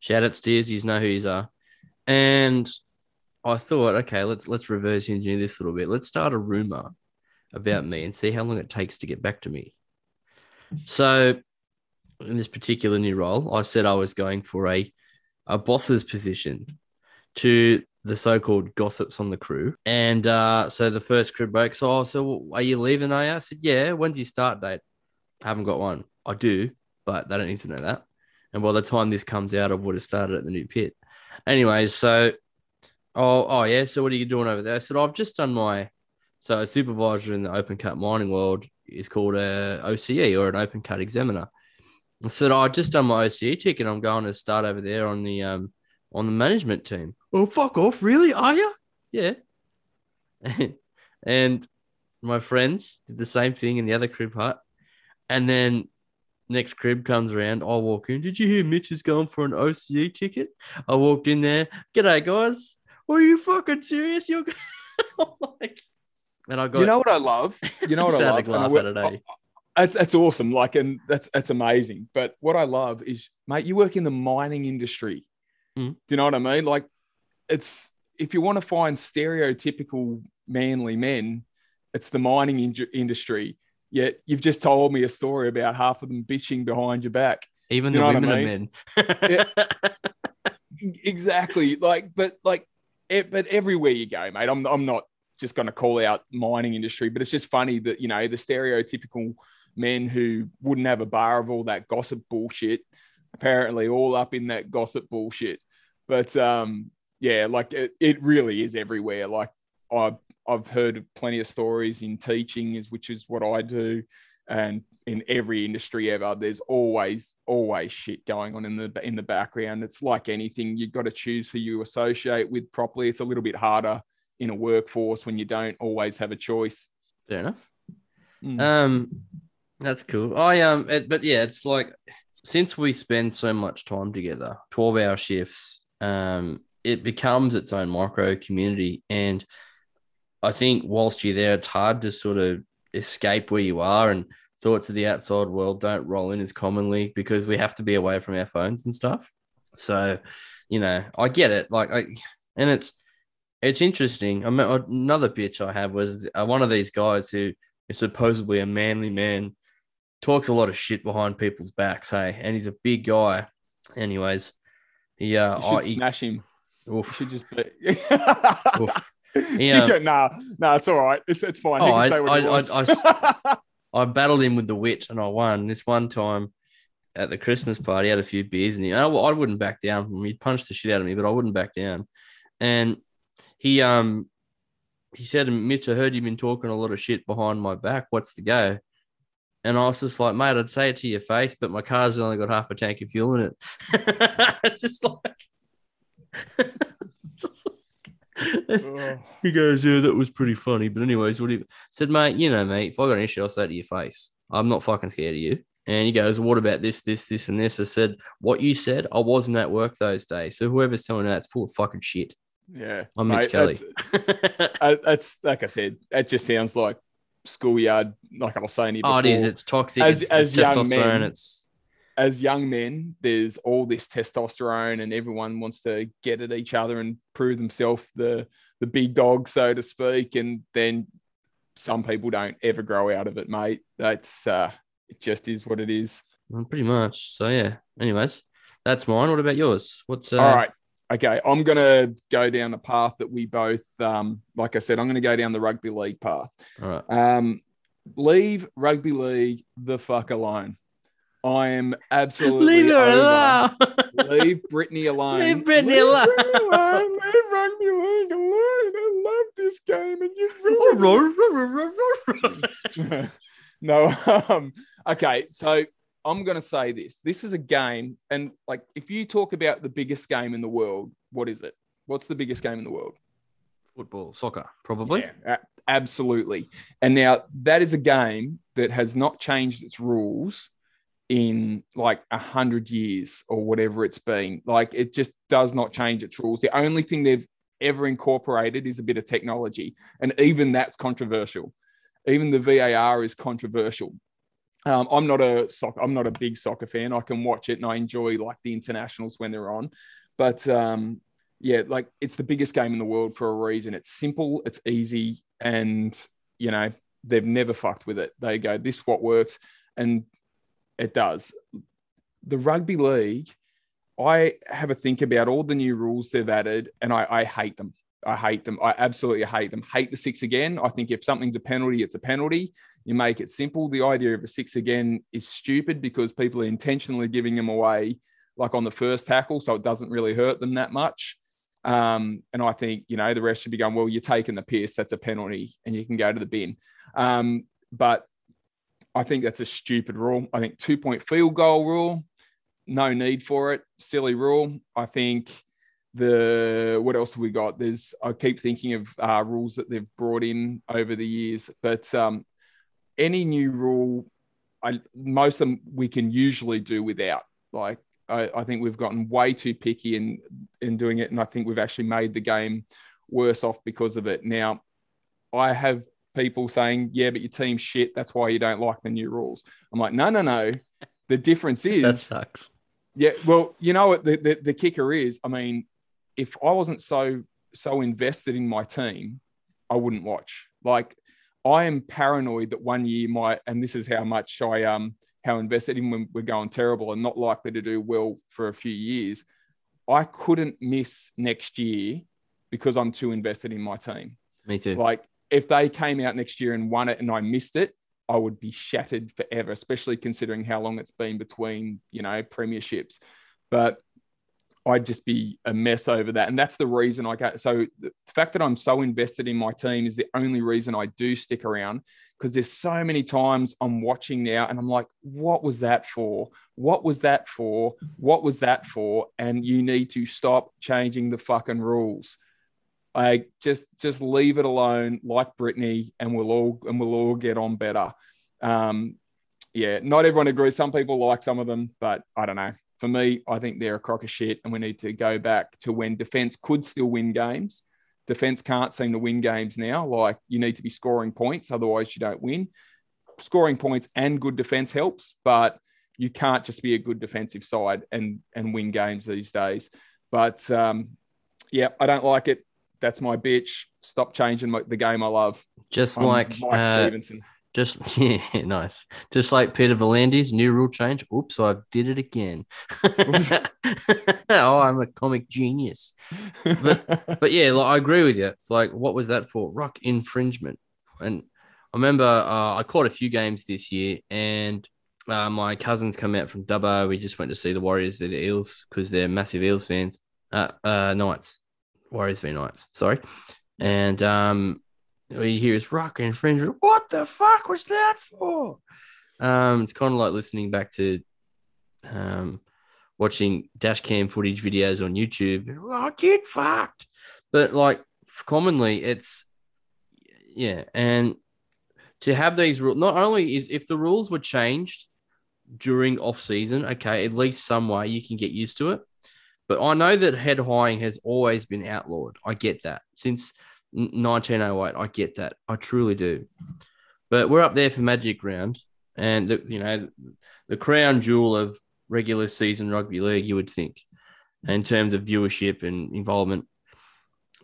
Shout out Steers, you know who you are. And I thought, okay, let's let's reverse engineer this a little bit. Let's start a rumor about me and see how long it takes to get back to me. So, in this particular new role, I said I was going for a a boss's position to the so-called gossips on the crew. And uh, so the first crew break. So, oh, so are you leaving? I said, yeah. When's your start date? I haven't got one. I do, but they don't need to know that. And by the time this comes out, I would have started at the new pit. Anyways, so Oh, oh yeah. So what are you doing over there? I said, I've just done my so a supervisor in the open cut mining world is called a OCE or an open cut examiner. I said, oh, I just done my OCE ticket. I'm going to start over there on the um on the management team. Oh, fuck off. Really? Are you? Yeah. and my friends did the same thing in the other crib hut. And then next crib comes around. I walk in. Did you hear Mitch is going for an OCE ticket? I walked in there. G'day, guys. Are you fucking serious? You're like, and I got. You know what I love? You know what I love? Laugh at it, eh? It's it's awesome. Like, and that's that's amazing. But what I love is, mate, you work in the mining industry. Mm. Do you know what I mean? Like, it's if you want to find stereotypical manly men, it's the mining in- industry. Yet you've just told me a story about half of them bitching behind your back. Even the women I mean? are men. yeah, exactly. Like, but like it, but everywhere you go, mate, I'm, I'm not just going to call out mining industry, but it's just funny that, you know, the stereotypical men who wouldn't have a bar of all that gossip bullshit, apparently all up in that gossip bullshit. But um, yeah, like it, it really is everywhere. Like I've, I've heard plenty of stories in teaching, is which is what I do, and in every industry ever there's always always shit going on in the in the background it's like anything you've got to choose who you associate with properly it's a little bit harder in a workforce when you don't always have a choice fair enough mm. um that's cool i um it, but yeah it's like since we spend so much time together 12 hour shifts um it becomes its own micro community and i think whilst you're there it's hard to sort of escape where you are and thoughts of the outside world don't roll in as commonly because we have to be away from our phones and stuff. So, you know, I get it. Like, I, and it's, it's interesting. I mean, uh, another bitch I had was uh, one of these guys who is supposedly a manly man, talks a lot of shit behind people's backs. Hey, and he's a big guy. Anyways, yeah, uh, You should I, he- smash him. You oof, should just be. oof. You um, Yeah. can- nah, nah, it's all right. It's it's fine. Oh, I- he I- I- I battled him with the wit and I won. This one time at the Christmas party, I had a few beers and he, I, I wouldn't back down from him. He punched the shit out of me, but I wouldn't back down. And he um he said, Mitch, I heard you've been talking a lot of shit behind my back. What's the go? And I was just like, mate, I'd say it to your face, but my car's only got half a tank of fuel in it. it's just like, just like- Oh. he goes, Yeah, that was pretty funny. But, anyways, what he said, Mate, you know, mate, if I got an issue, I'll say it to your face. I'm not fucking scared of you. And he goes, What about this, this, this, and this? I said, What you said, I wasn't at work those days. So whoever's telling that, it's full of fucking shit. Yeah, I'm Mitch mate, Kelly. That's, uh, that's like I said. It just sounds like schoolyard. Like I was saying here oh, it is. It's toxic. As- it's, as it's young men, It's as young men, there's all this testosterone, and everyone wants to get at each other and prove themselves the the big dog, so to speak. And then some people don't ever grow out of it, mate. That's uh, it. Just is what it is. well, pretty much. So, yeah. Anyways, that's mine. What about yours? What's uh, all right. Okay, I'm gonna go down the path that we both, um, like I said, I'm gonna go down the rugby league path. All right. Um, leave rugby league the fuck alone. I am absolutely Leave her over- alone. Leave Brittany alone. Leave Brittany alone. Brittany alone. Leave rugby league alone. I love this game, and you no. Um, okay, so I'm going to say this. This is a game, and like, if you talk about the biggest game in the world, what is it? What's the biggest game in the world? Football, soccer, probably. Yeah, absolutely. And now that is a game that has not changed its rules in like a hundred years or whatever it's been. Like it just does not change its rules. The only thing they've ever incorporated is a bit of technology, and even that's controversial. Even the VAR is controversial. Um, I'm not a soccer. I'm not a big soccer fan. I can watch it and I enjoy like the internationals when they're on, but um, yeah, like it's the biggest game in the world for a reason. It's simple, it's easy, and you know they've never fucked with it. They go, this what works, and it does. The rugby league, I have a think about all the new rules they've added, and I, I hate them. I hate them. I absolutely hate them. Hate the six again. I think if something's a penalty, it's a penalty. You make it simple. The idea of a six again is stupid because people are intentionally giving them away, like on the first tackle, so it doesn't really hurt them that much. Um, and I think, you know, the rest should be going, well, you're taking the piss. That's a penalty and you can go to the bin. Um, but I think that's a stupid rule. I think two point field goal rule, no need for it. Silly rule. I think the, what else have we got? There's, I keep thinking of uh, rules that they've brought in over the years, but um, any new rule, I, most of them we can usually do without. Like, I, I think we've gotten way too picky in in doing it, and I think we've actually made the game worse off because of it. Now, I have people saying, "Yeah, but your team's shit. That's why you don't like the new rules." I'm like, "No, no, no. The difference is, That sucks. yeah. Well, you know what the, the the kicker is. I mean, if I wasn't so so invested in my team, I wouldn't watch. Like, I am paranoid that one year might, and this is how much I um how invested in when we're going terrible and not likely to do well for a few years. I couldn't miss next year because I'm too invested in my team. Me too. Like if they came out next year and won it and I missed it, I would be shattered forever, especially considering how long it's been between, you know, premierships. But I'd just be a mess over that. And that's the reason I go. So the fact that I'm so invested in my team is the only reason I do stick around because there's so many times I'm watching now and I'm like, what was that for? What was that for? What was that for? And you need to stop changing the fucking rules. I just just leave it alone, like Brittany, and we'll all and we'll all get on better. Um, yeah, not everyone agrees. Some people like some of them, but I don't know. For me, I think they're a crock of shit, and we need to go back to when defense could still win games. Defense can't seem to win games now. Like you need to be scoring points, otherwise you don't win. Scoring points and good defense helps, but you can't just be a good defensive side and and win games these days. But um, yeah, I don't like it that's my bitch. Stop changing my, the game I love. Just I'm like Mike uh, Stevenson. Just yeah, nice. Just like Peter V'landys, new rule change. Oops, I did it again. oh, I'm a comic genius. But yeah, like I agree with you. It's like, what was that for? Ruck infringement. And I remember uh, I caught a few games this year, and uh, my cousins come out from Dubbo. We just went to see the Warriors v the Eels because they're massive Eels fans. Uh, uh, Knights, Warriors v Knights. Sorry, and um, we hear is ruck infringement. What the fuck was that for? Um, it's kind of like listening back to um, watching dash cam footage videos on YouTube. Oh, get fucked. But like commonly, it's yeah, and to have these rules. Not only is if the rules were changed during off season, okay, at least some way you can get used to it. But I know that head highing has always been outlawed. I get that since 1908. I get that. I truly do. But we're up there for Magic Round, and the, you know the crown jewel of regular season rugby league. You would think, in terms of viewership and involvement.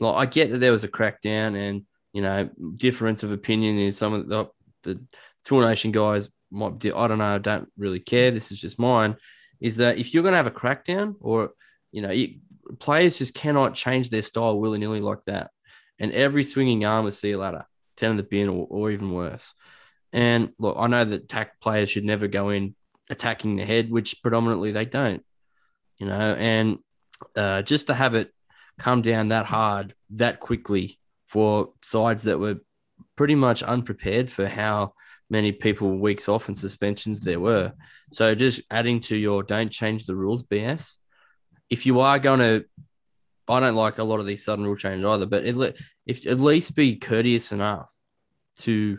Like I get that there was a crackdown, and you know difference of opinion is some of the the Tour Nation guys might do. I don't know. I don't really care. This is just mine. Is that if you're going to have a crackdown, or you know, you, players just cannot change their style willy nilly like that and every swinging arm see you later, 10 of the bin or, or even worse. And look, I know that tack players should never go in attacking the head, which predominantly they don't, you know, and uh, just to have it come down that hard that quickly for sides that were pretty much unprepared for how many people weeks off and suspensions there were. So just adding to your don't change the rules BS. If you are going to I don't like a lot of these sudden rule changes either, but it, if at least be courteous enough to,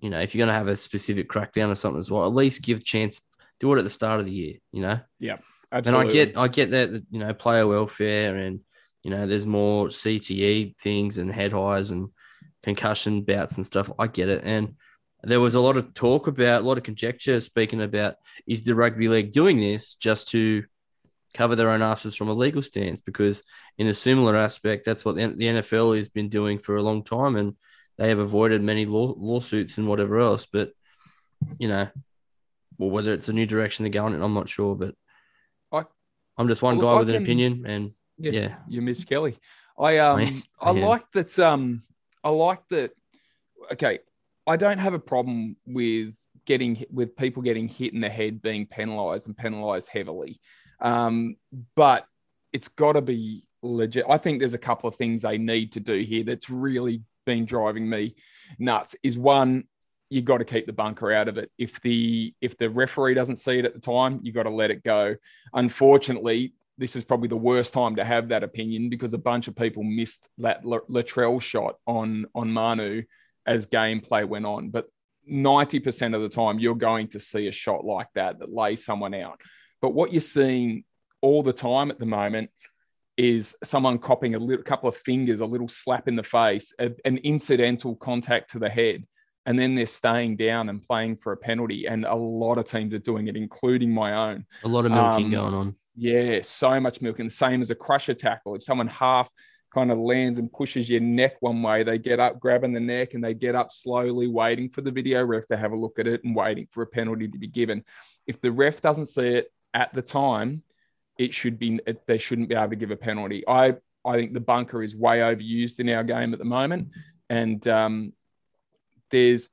you know, if you're going to have a specific crackdown or something as well, at least give chance. Do it at the start of the year, you know. Yeah, absolutely. And I get, I get that, you know, player welfare and you know, there's more CTE things and head highs and concussion bouts and stuff. I get it, and there was a lot of talk about, a lot of conjecture speaking about is the rugby league doing this just to cover their own asses from a legal stance because in a similar aspect that's what the, NFL has been doing for a long time and they have avoided many law, lawsuits and whatever else. But you know well whether it's a new direction they're going in I'm not sure but I, I'm just one guy with an opinion and yeah, yeah, you miss Kelly. I um I, I like that um I like that okay I don't have a problem with getting with people getting hit in the head being penalized and penalized heavily um, but it's got to be legit. I think there's a couple of things they need to do here that's really been driving me nuts. Is one, you got to keep the bunker out of it. If the if the referee doesn't see it at the time, you got to let it go. Unfortunately, this is probably the worst time to have that opinion because a bunch of people missed that Latrell shot on on Manu as gameplay went on. But 90% of the time, you're going to see a shot like that that lays someone out. But what you're seeing all the time at the moment is someone copping a little couple of fingers, a little slap in the face, a, an incidental contact to the head, and then they're staying down and playing for a penalty. And a lot of teams are doing it, including my own. A lot of milking um, going on. Yeah, so much milking. The same as a crusher tackle. If someone half kind of lands and pushes your neck one way, they get up, grabbing the neck, and they get up slowly, waiting for the video ref to have a look at it and waiting for a penalty to be given. If the ref doesn't see it, at the time, it should be they shouldn't be able to give a penalty. I I think the bunker is way overused in our game at the moment, and um, there's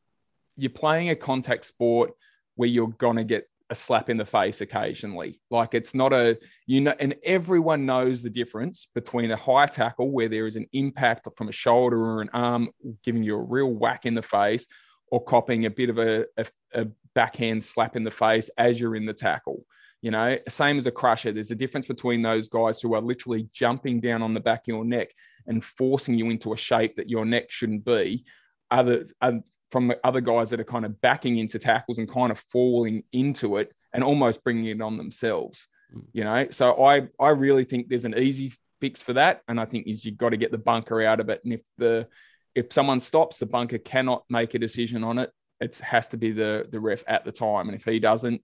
you're playing a contact sport where you're gonna get a slap in the face occasionally. Like it's not a you know, and everyone knows the difference between a high tackle where there is an impact from a shoulder or an arm giving you a real whack in the face, or copying a bit of a, a, a backhand slap in the face as you're in the tackle. You know, same as a crusher. There's a difference between those guys who are literally jumping down on the back of your neck and forcing you into a shape that your neck shouldn't be. Other, other from other guys that are kind of backing into tackles and kind of falling into it and almost bringing it on themselves. Hmm. You know, so I I really think there's an easy fix for that, and I think is you've got to get the bunker out of it. And if the if someone stops, the bunker cannot make a decision on it. It has to be the the ref at the time, and if he doesn't,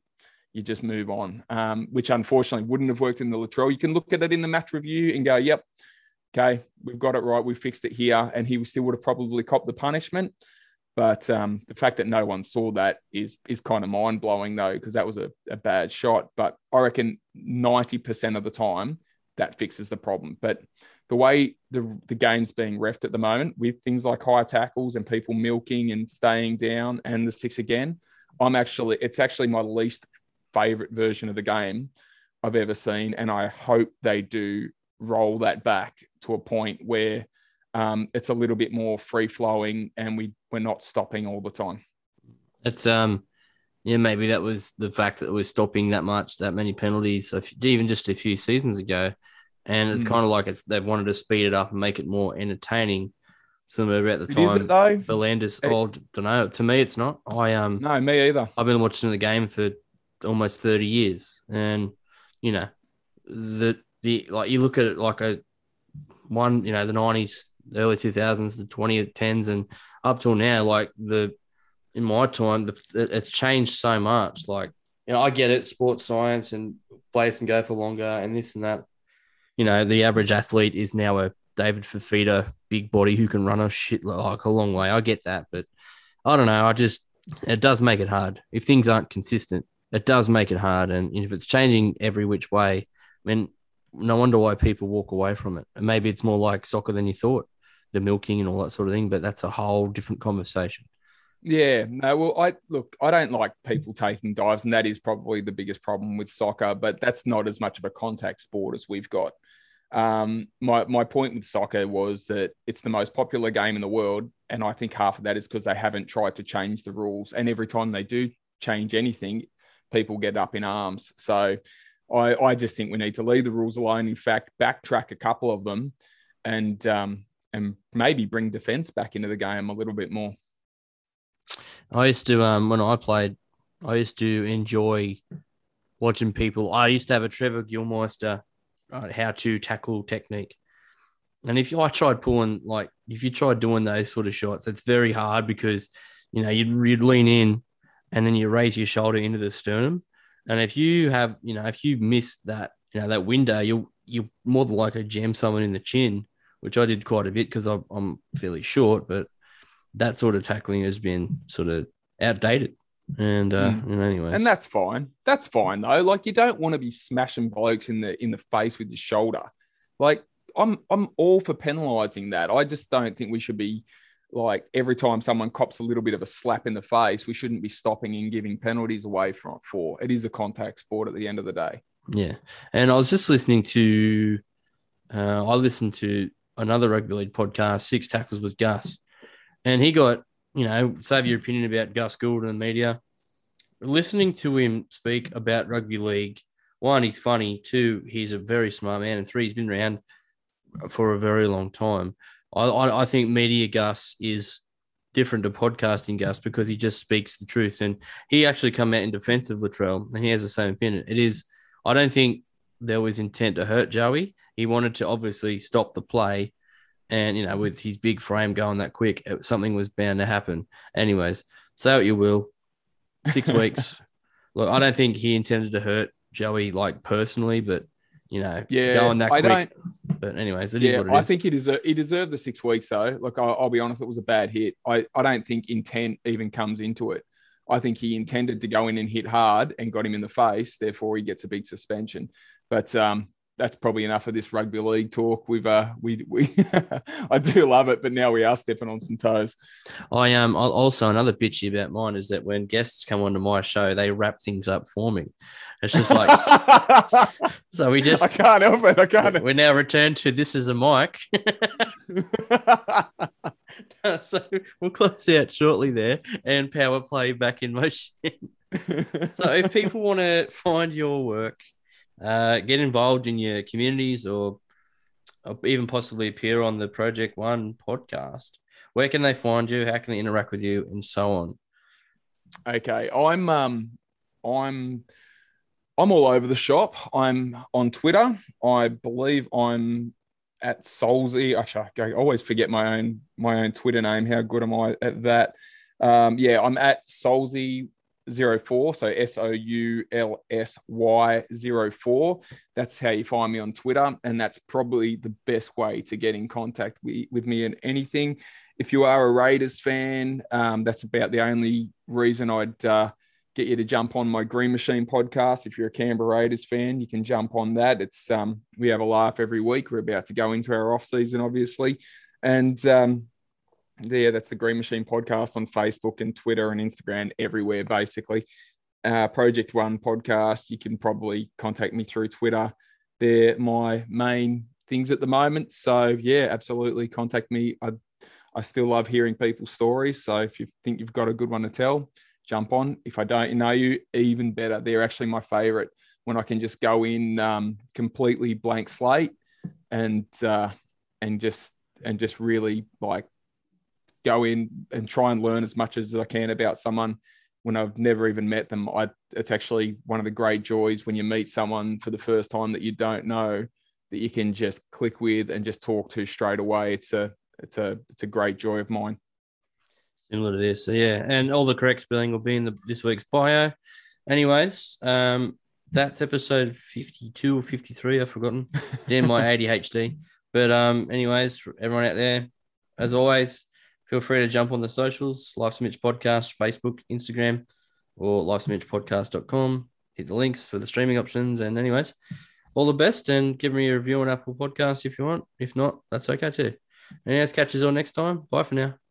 you just move on, um, which unfortunately wouldn't have worked in the Latrell. You can look at it in the match review and go, yep, okay, we've got it right, we fixed it here, and he still would have probably copped the punishment. But um, the fact that no one saw that is is kind of mind blowing though, because that was a, a bad shot. But I reckon ninety percent of the time that fixes the problem. But the way the the game's being refed at the moment, with things like high tackles and people milking and staying down, and the six again, I'm actually it's actually my least favorite version of the game I've ever seen, and I hope they do roll that back to a point where um, it's a little bit more free flowing and we we're not stopping all the time. It's um yeah maybe that was the fact that we're stopping that much that many penalties if, even just a few seasons ago, and it's mm. kind of like it's they've wanted to speed it up and make it more entertaining. Similar about the time. Is it though? V'landys, it, oh, don't know. To me, it's not. I um no me either. I've been watching the game for almost thirty years, and you know the the like you look at it like a one you know the nineties early 2000s, the 2010s, and up till now, like the in my time, the, it's changed so much. Like, you know, I get it, sports science and place and go for longer and this and that. You know, the average athlete is now a David Fifita, big body who can run a shit like a long way. I get that, but I don't know. I just it does make it hard if things aren't consistent. It does make it hard, and if it's changing every which way, I mean, no wonder why people walk away from it. And maybe it's more like soccer than you thought the milking and all that sort of thing, but that's a whole different conversation. Yeah, no, well, I look, I don't like people taking dives, and that is probably the biggest problem with soccer, but that's not as much of a contact sport as we've got. Um, my, my point with soccer was that it's the most popular game in the world. And I think half of that is because they haven't tried to change the rules. And every time they do change anything, people get up in arms. So I, I just think we need to leave the rules alone. In fact, backtrack a couple of them and um, and maybe bring defense back into the game a little bit more. I used to um when I played, I used to enjoy watching people. I used to have a Trevor Gilmeister uh, how to tackle technique. And if I tried pulling like if you tried doing those sort of shots, it's very hard because you know you'd, you'd lean in and then you raise your shoulder into the sternum. And if you have, you know, if you miss that, you know, that window, you'll you're more than likely jam someone in the chin which I did quite a bit because I'm fairly short, but that sort of tackling has been sort of outdated. And uh, mm. and anyways, and that's fine. That's fine though. Like you don't want to be smashing blokes in the in the face with your shoulder. Like I'm I'm all for penalising that. I just don't think we should be like every time someone cops a little bit of a slap in the face, we shouldn't be stopping and giving penalties away from for. It is a contact sport at the end of the day. Yeah, and I was just listening to. Uh, I listened to another rugby league podcast, Six Tackles with Gus, and he got you know save your opinion about Gus Gould and the media. Listening to him speak about rugby league, one, he's funny. Two, he's a very smart man, and three, he's been around for a very long time. I, I, I think media Gus is different to podcasting Gus because he just speaks the truth, and he actually come out in defense of Latrell, and he has the same opinion. It is, I don't think there was intent to hurt Joey. He wanted to obviously stop the play. And, you know, with his big frame going that quick, it, something was bound to happen. Anyways, say what you will. Six weeks. Look, I don't think he intended to hurt Joey, like personally, but, you know, yeah, going that I quick. But, anyways, it yeah, I think he deserved, he deserved the six weeks, though. Look, I'll, I'll be honest, it was a bad hit. I, I don't think intent even comes into it. I think he intended to go in and hit hard and got him in the face. Therefore, he gets a big suspension. But um, that's probably enough of this rugby league talk. We've uh, we we I do love it, but now we are stepping on some toes. I am um, also another bitchy about mine is that when guests come onto my show, they wrap things up for me. It's just like so we just I can't help it. I can't. We now return to this is a mic. so we'll close out shortly there and power play back in motion. so if people want to find your work uh, get involved in your communities or, or even possibly appear on the Project One podcast, where can they find you? How can they interact with you, and so on? Okay, I'm um, I'm I'm all over the shop. I'm on Twitter. I believe I'm at Soulsy. Actually, I always forget my own my own Twitter name. How good am I at that? Um, yeah, I'm at Soulsy 04. So S O U L S Y 04. That's how you find me on Twitter. And that's probably the best way to get in contact with, with me and anything. If you are a Raiders fan, um, that's about the only reason I'd uh, get you to jump on my Green Machine podcast. If you're a Canberra Raiders fan, you can jump on that. It's um, we have a laugh every week. We're about to go into our off season, obviously, and um, yeah, that's the Green Machine podcast on Facebook and Twitter and Instagram, everywhere basically. Uh, Project One podcast, you can probably contact me through Twitter. They're my main things at the moment. So yeah, absolutely contact me. I I still love hearing people's stories. So if you think you've got a good one to tell, jump on. If I don't know you, even better. They're actually my favorite when I can just go in um, completely blank slate and uh, and just and just really like go in and try and learn as much as I can about someone when I've never even met them. I, it's actually one of the great joys when you meet someone for the first time that you don't know that you can just click with and just talk to straight away. It's a it's a it's a great joy of mine. Similar to this, so yeah, and all the correct spelling will be in the this week's bio. Anyways, um, that's episode fifty-two or fifty-three. I've forgotten. Damn my ADHD. But um, anyways, everyone out there, as always, feel free to jump on the socials, Life's Mitch Podcast, Facebook, Instagram, or lifesmitchpodcast.com. Hit the links for the streaming options. And anyways, all the best and give me a review on Apple Podcasts if you want. If not, that's okay too. Anyways, catch us all next time. Bye for now.